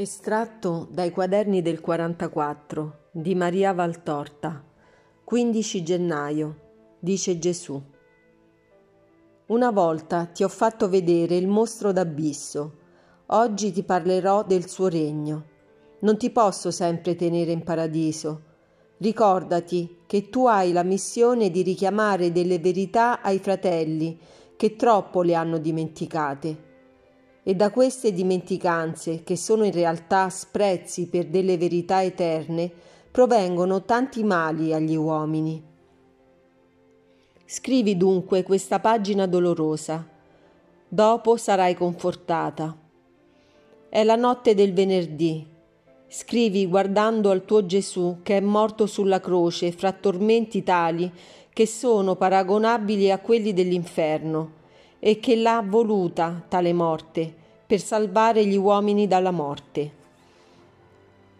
Estratto dai quaderni del 44 di Maria Valtorta, 15 gennaio, dice Gesù. Una volta ti ho fatto vedere il mostro d'abisso, oggi ti parlerò del suo regno. Non ti posso sempre tenere in paradiso. Ricordati che tu hai la missione di richiamare delle verità ai fratelli che troppo le hanno dimenticate e da queste dimenticanze, che sono in realtà sprezzi per delle verità eterne, provengono tanti mali agli uomini. Scrivi dunque questa pagina dolorosa. Dopo sarai confortata. È la notte del venerdì. Scrivi guardando al tuo Gesù che è morto sulla croce fra tormenti tali che sono paragonabili a quelli dell'inferno e che l'ha voluta tale morte per salvare gli uomini dalla morte.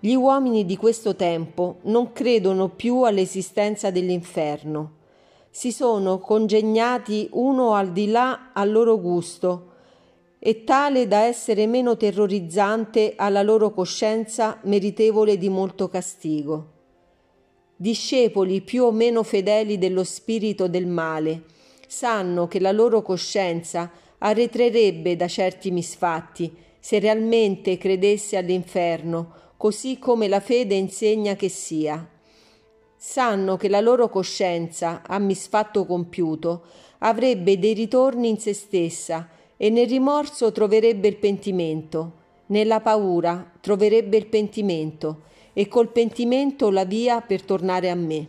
Gli uomini di questo tempo non credono più all'esistenza dell'inferno. Si sono congegnati uno al di là al loro gusto e tale da essere meno terrorizzante alla loro coscienza meritevole di molto castigo. Discepoli più o meno fedeli dello spirito del male, sanno che la loro coscienza arretrerebbe da certi misfatti se realmente credesse all'inferno, così come la fede insegna che sia. Sanno che la loro coscienza, a misfatto compiuto, avrebbe dei ritorni in se stessa e nel rimorso troverebbe il pentimento, nella paura troverebbe il pentimento e col pentimento la via per tornare a me.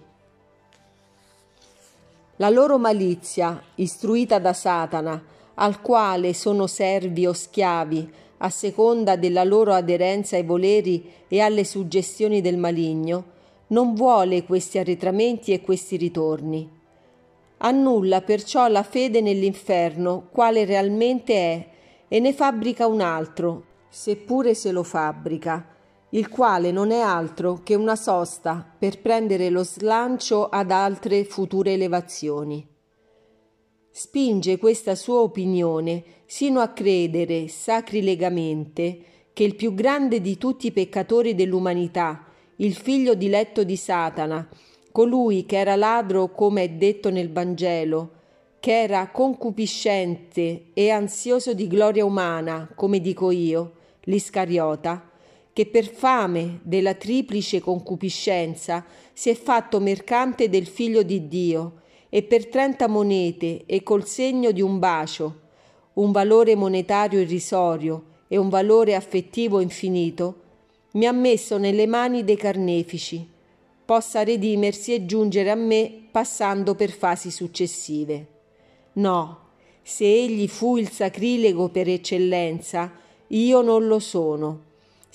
La loro malizia, istruita da Satana, al quale sono servi o schiavi, a seconda della loro aderenza ai voleri e alle suggestioni del maligno, non vuole questi arretramenti e questi ritorni. Annulla perciò la fede nell'inferno, quale realmente è, e ne fabbrica un altro, seppure se lo fabbrica, il quale non è altro che una sosta per prendere lo slancio ad altre future elevazioni. Spinge questa sua opinione sino a credere sacrilegamente che il più grande di tutti i peccatori dell'umanità, il figlio diletto di Satana, colui che era ladro come è detto nel Vangelo, che era concupiscente e ansioso di gloria umana, come dico io, l'Iscariota, che per fame della triplice concupiscenza si è fatto mercante del figlio di Dio e per trenta monete e col segno di un bacio, un valore monetario irrisorio e un valore affettivo infinito, mi ha messo nelle mani dei carnefici, possa redimersi e giungere a me passando per fasi successive. No, se egli fu il sacrilego per eccellenza, io non lo sono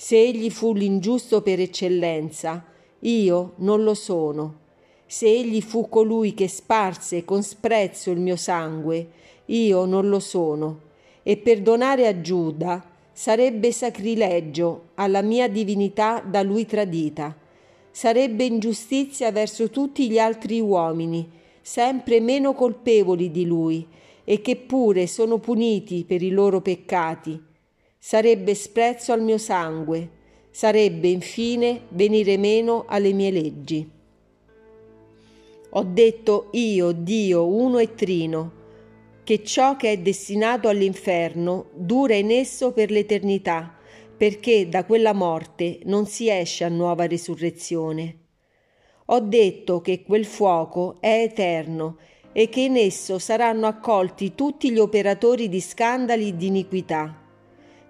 se egli fu l'ingiusto per eccellenza, io non lo sono. Se egli fu colui che sparse con sprezzo il mio sangue, io non lo sono. E perdonare a Giuda sarebbe sacrilegio alla mia divinità da lui tradita. Sarebbe ingiustizia verso tutti gli altri uomini, sempre meno colpevoli di lui, e che pure sono puniti per i loro peccati sarebbe sprezzo al mio sangue, sarebbe infine venire meno alle mie leggi. Ho detto io, Dio, uno e trino, che ciò che è destinato all'inferno dura in esso per l'eternità, perché da quella morte non si esce a nuova risurrezione. Ho detto che quel fuoco è eterno e che in esso saranno accolti tutti gli operatori di scandali e di iniquità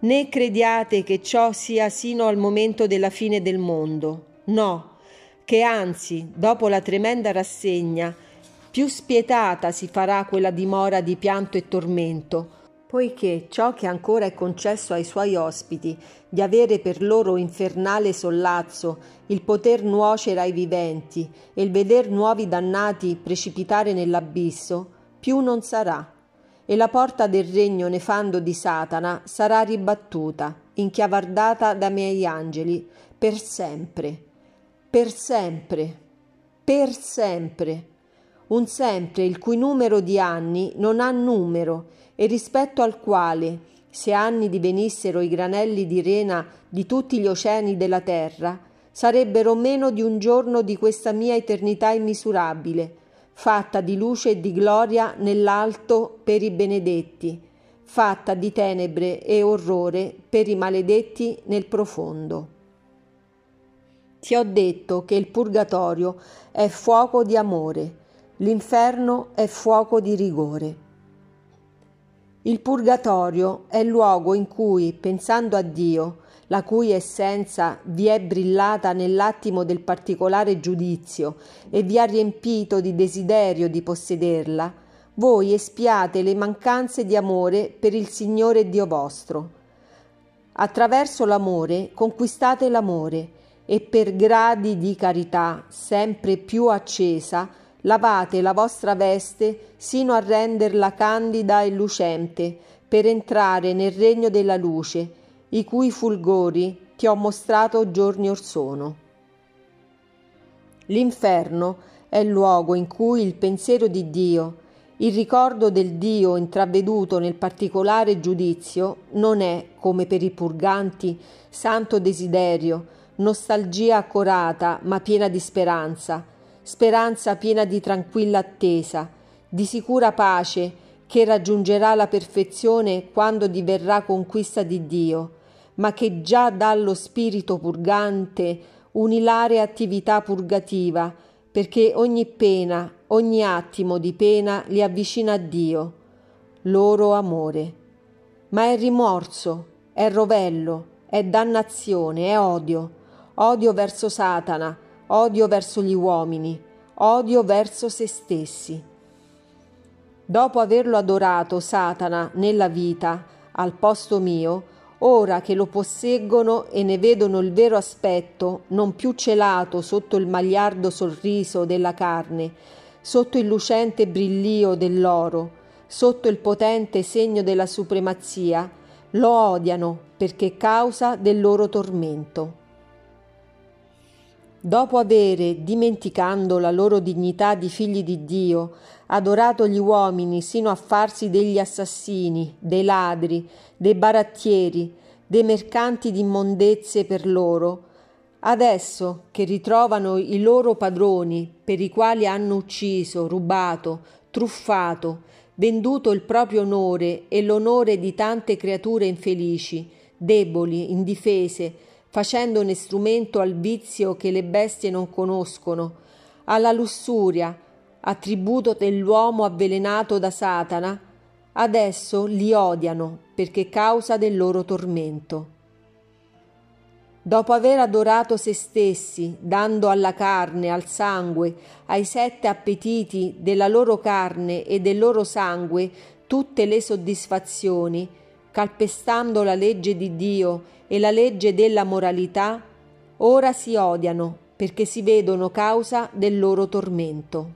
né crediate che ciò sia sino al momento della fine del mondo. No, che anzi, dopo la tremenda rassegna, più spietata si farà quella dimora di pianto e tormento, poiché ciò che ancora è concesso ai suoi ospiti di avere per loro infernale sollazzo il poter nuocere ai viventi e il veder nuovi dannati precipitare nell'abisso, più non sarà. E la porta del regno nefando di Satana sarà ribattuta, inchiavardata da miei angeli, per sempre, per sempre, per sempre. Un sempre il cui numero di anni non ha numero e rispetto al quale se anni divenissero i granelli di rena di tutti gli oceani della terra, sarebbero meno di un giorno di questa mia eternità immisurabile, fatta di luce e di gloria nell'alto per i benedetti, fatta di tenebre e orrore per i maledetti nel profondo. Ti ho detto che il purgatorio è fuoco di amore, l'inferno è fuoco di rigore. Il purgatorio è il luogo in cui, pensando a Dio, la cui essenza vi è brillata nell'attimo del particolare giudizio e vi ha riempito di desiderio di possederla, voi espiate le mancanze di amore per il Signore Dio vostro. Attraverso l'amore conquistate l'amore e per gradi di carità sempre più accesa lavate la vostra veste sino a renderla candida e lucente, per entrare nel regno della luce, i cui fulgori ti ho mostrato giorni or sono. L'inferno è il luogo in cui il pensiero di Dio, il ricordo del Dio intraveduto nel particolare giudizio, non è, come per i purganti, santo desiderio, nostalgia accorata ma piena di speranza, speranza piena di tranquilla attesa, di sicura pace che raggiungerà la perfezione quando diverrà conquista di Dio, ma che già dà allo spirito purgante un'ilare attività purgativa, perché ogni pena, ogni attimo di pena li avvicina a Dio, loro amore. Ma è rimorso, è rovello, è dannazione, è odio, odio verso Satana, odio verso gli uomini, odio verso se stessi. Dopo averlo adorato Satana nella vita, al posto mio, ora che lo posseggono e ne vedono il vero aspetto, non più celato sotto il magliardo sorriso della carne, sotto il lucente brillio dell'oro, sotto il potente segno della supremazia, lo odiano perché causa del loro tormento. Dopo avere, dimenticando la loro dignità di figli di Dio, adorato gli uomini sino a farsi degli assassini, dei ladri, dei barattieri, dei mercanti di immondezze per loro, adesso che ritrovano i loro padroni per i quali hanno ucciso, rubato, truffato, venduto il proprio onore e l'onore di tante creature infelici, deboli, indifese, facendone strumento al vizio che le bestie non conoscono, alla lussuria, attributo dell'uomo avvelenato da Satana, adesso li odiano perché causa del loro tormento. Dopo aver adorato se stessi, dando alla carne, al sangue, ai sette appetiti della loro carne e del loro sangue tutte le soddisfazioni, calpestando la legge di Dio e la legge della moralità, ora si odiano perché si vedono causa del loro tormento.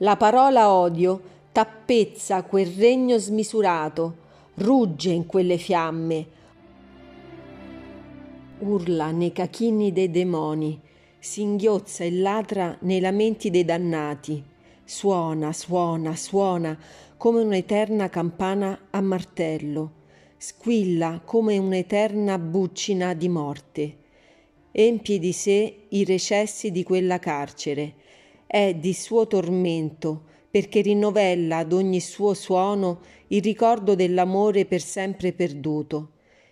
La parola odio tappezza quel regno smisurato, rugge in quelle fiamme, urla nei cachini dei demoni, singhiozza e latra nei lamenti dei dannati, suona, suona, suona come un'eterna campana a martello, squilla come un'eterna buccina di morte. Empie di sé i recessi di quella carcere, è di suo tormento, perché rinnovella ad ogni suo suono il ricordo dell'amore per sempre perduto,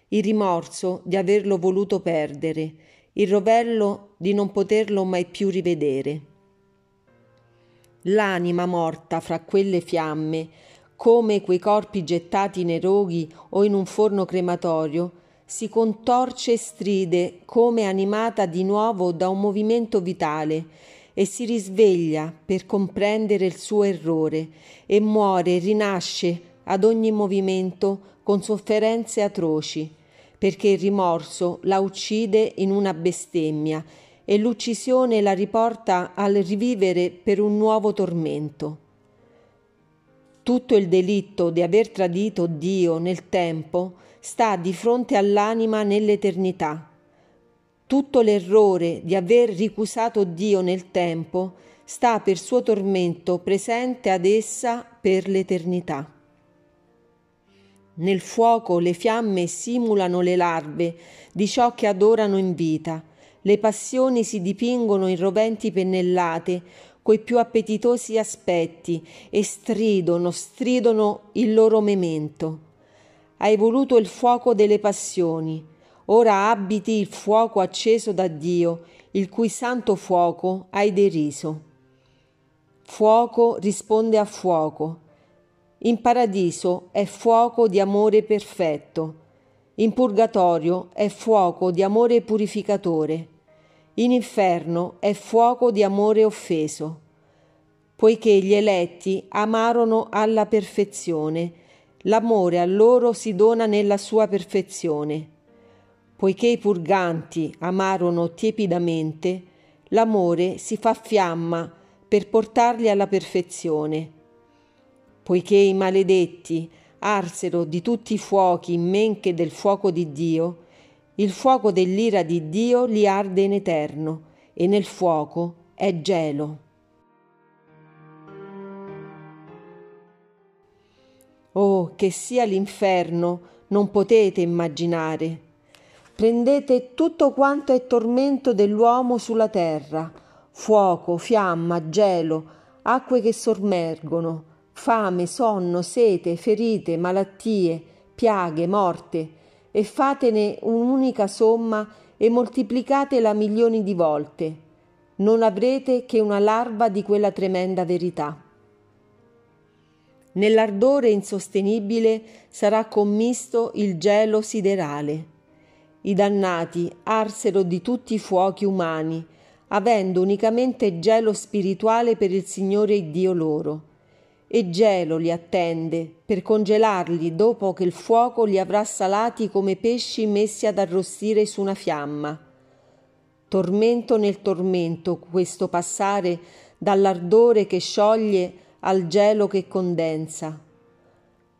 il rimorso di averlo voluto perdere, il rovello di non poterlo mai più rivedere. L'anima morta fra quelle fiamme come quei corpi gettati nei roghi o in un forno crematorio, si contorce e stride come animata di nuovo da un movimento vitale e si risveglia per comprendere il suo errore e muore e rinasce ad ogni movimento con sofferenze atroci, perché il rimorso la uccide in una bestemmia e l'uccisione la riporta al rivivere per un nuovo tormento. Tutto il delitto di aver tradito Dio nel tempo sta di fronte all'anima nell'eternità. Tutto l'errore di aver ricusato Dio nel tempo sta per suo tormento presente ad essa per l'eternità. Nel fuoco le fiamme simulano le larve di ciò che adorano in vita. Le passioni si dipingono in roventi pennellate coi più appetitosi aspetti e stridono, stridono il loro memento. Hai voluto il fuoco delle passioni, ora abiti il fuoco acceso da Dio, il cui santo fuoco hai deriso. Fuoco risponde a fuoco. In paradiso è fuoco di amore perfetto. In purgatorio è fuoco di amore purificatore. In inferno è fuoco di amore offeso. Poiché gli eletti amarono alla perfezione, l'amore a loro si dona nella sua perfezione. Poiché i purganti amarono tiepidamente, l'amore si fa fiamma per portarli alla perfezione poiché i maledetti arsero di tutti i fuochi in men che del fuoco di Dio, il fuoco dell'ira di Dio li arde in eterno, e nel fuoco è gelo. Oh, che sia l'inferno, non potete immaginare. Prendete tutto quanto è tormento dell'uomo sulla terra, fuoco, fiamma, gelo, acque che sormergono, fame, sonno, sete, ferite, malattie, piaghe, morte, e fatene un'unica somma e moltiplicatela milioni di volte. Non avrete che una larva di quella tremenda verità. Nell'ardore insostenibile sarà commisto il gelo siderale. I dannati arsero di tutti i fuochi umani, avendo unicamente gelo spirituale per il Signore Dio loro e gelo li attende per congelarli dopo che il fuoco li avrà salati come pesci messi ad arrostire su una fiamma. Tormento nel tormento questo passare dall'ardore che scioglie al gelo che condensa.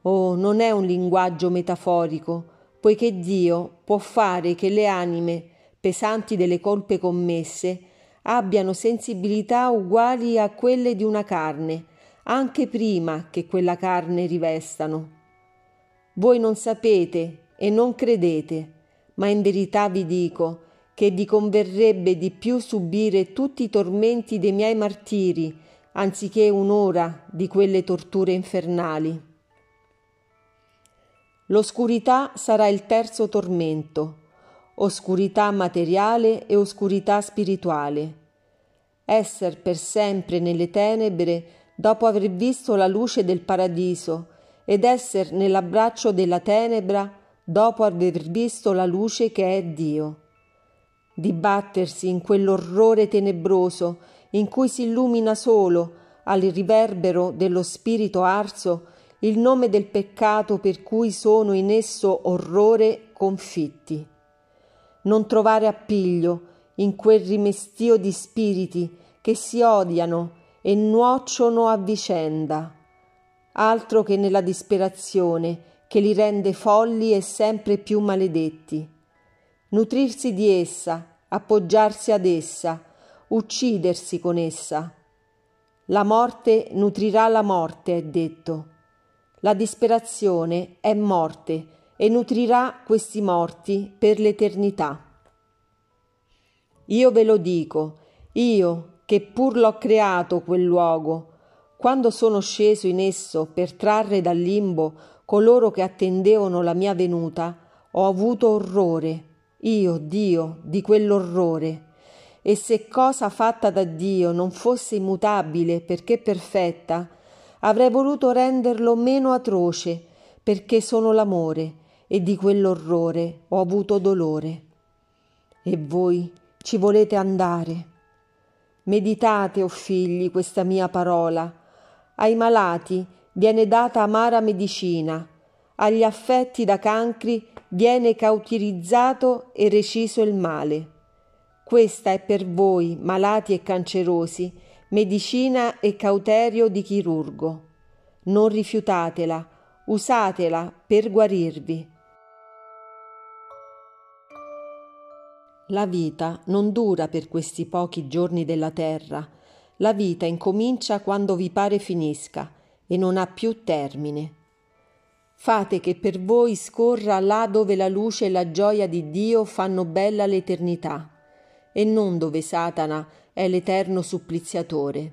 Oh, non è un linguaggio metaforico, poiché Dio può fare che le anime, pesanti delle colpe commesse, abbiano sensibilità uguali a quelle di una carne, anche prima che quella carne rivestano. Voi non sapete e non credete, ma in verità vi dico che vi converrebbe di più subire tutti i tormenti dei miei martiri anziché un'ora di quelle torture infernali. L'oscurità sarà il terzo tormento, oscurità materiale e oscurità spirituale. Esser per sempre nelle tenebre dopo aver visto la luce del paradiso ed esser nell'abbraccio della tenebra dopo aver visto la luce che è Dio. Dibattersi in quell'orrore tenebroso in cui si illumina solo al riverbero dello spirito arso il nome del peccato per cui sono in esso orrore confitti. Non trovare appiglio in quel rimestio di spiriti che si odiano e nuociono a vicenda, altro che nella disperazione che li rende folli e sempre più maledetti. Nutrirsi di essa, appoggiarsi ad essa, uccidersi con essa. La morte nutrirà la morte, è detto. La disperazione è morte e nutrirà questi morti per l'eternità. Io ve lo dico, io che pur l'ho creato quel luogo, quando sono sceso in esso per trarre dal limbo coloro che attendevano la mia venuta, ho avuto orrore, io, Dio, di quell'orrore. E se cosa fatta da Dio non fosse immutabile perché perfetta, avrei voluto renderlo meno atroce perché sono l'amore e di quell'orrore ho avuto dolore. E voi ci volete andare Meditate, o oh figli, questa mia parola. Ai malati viene data amara medicina, agli affetti da cancri viene cauterizzato e reciso il male. Questa è per voi, malati e cancerosi, medicina e cauterio di chirurgo. Non rifiutatela, usatela per guarirvi. La vita non dura per questi pochi giorni della terra. La vita incomincia quando vi pare finisca e non ha più termine. Fate che per voi scorra là dove la luce e la gioia di Dio fanno bella l'eternità, e non dove Satana è l'eterno suppliziatore.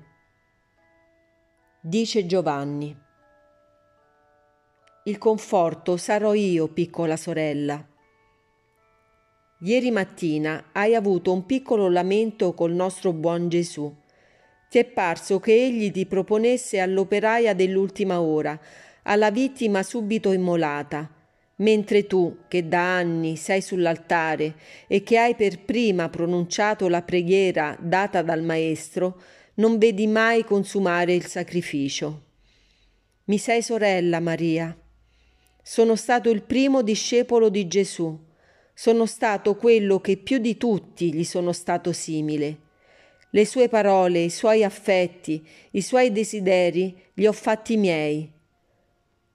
Dice Giovanni. Il conforto sarò io, piccola sorella. Ieri mattina hai avuto un piccolo lamento col nostro buon Gesù. Ti è parso che egli ti proponesse all'operaia dell'ultima ora, alla vittima subito immolata, mentre tu, che da anni sei sull'altare e che hai per prima pronunciato la preghiera data dal Maestro, non vedi mai consumare il sacrificio. Mi sei sorella, Maria. Sono stato il primo discepolo di Gesù. Sono stato quello che più di tutti gli sono stato simile. Le sue parole, i suoi affetti, i suoi desideri li ho fatti miei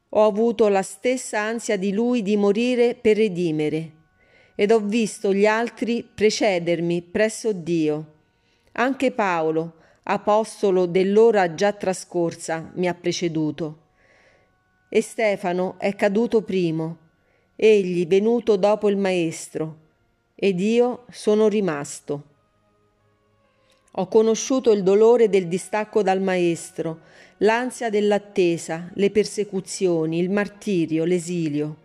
ho avuto la stessa ansia di lui di morire per redimere ed ho visto gli altri precedermi presso Dio. Anche Paolo, apostolo dell'ora già trascorsa, mi ha preceduto. E Stefano è caduto primo, egli venuto dopo il Maestro, ed io sono rimasto. Ho conosciuto il dolore del distacco dal Maestro, l'ansia dell'attesa, le persecuzioni, il martirio, l'esilio,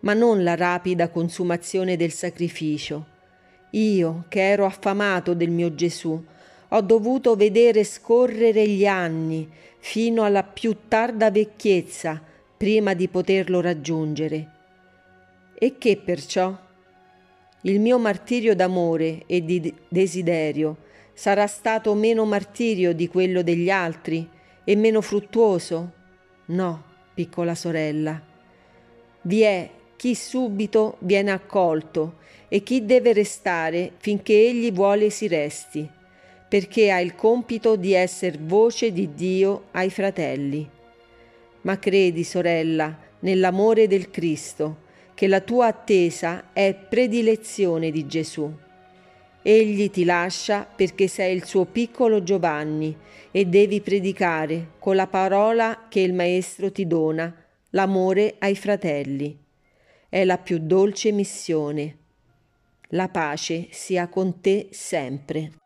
ma non la rapida consumazione del sacrificio. Io, che ero affamato del mio Gesù, ho dovuto vedere scorrere gli anni fino alla più tarda vecchiezza prima di poterlo raggiungere. E che perciò? Il mio martirio d'amore e di desiderio sarà stato meno martirio di quello degli altri? e meno fruttuoso? No, piccola sorella. Vi è chi subito viene accolto e chi deve restare finché egli vuole si resti, perché ha il compito di essere voce di Dio ai fratelli. Ma credi, sorella, nell'amore del Cristo, che la tua attesa è predilezione di Gesù Egli ti lascia perché sei il suo piccolo Giovanni e devi predicare con la parola che il Maestro ti dona l'amore ai fratelli. È la più dolce missione. La pace sia con te sempre.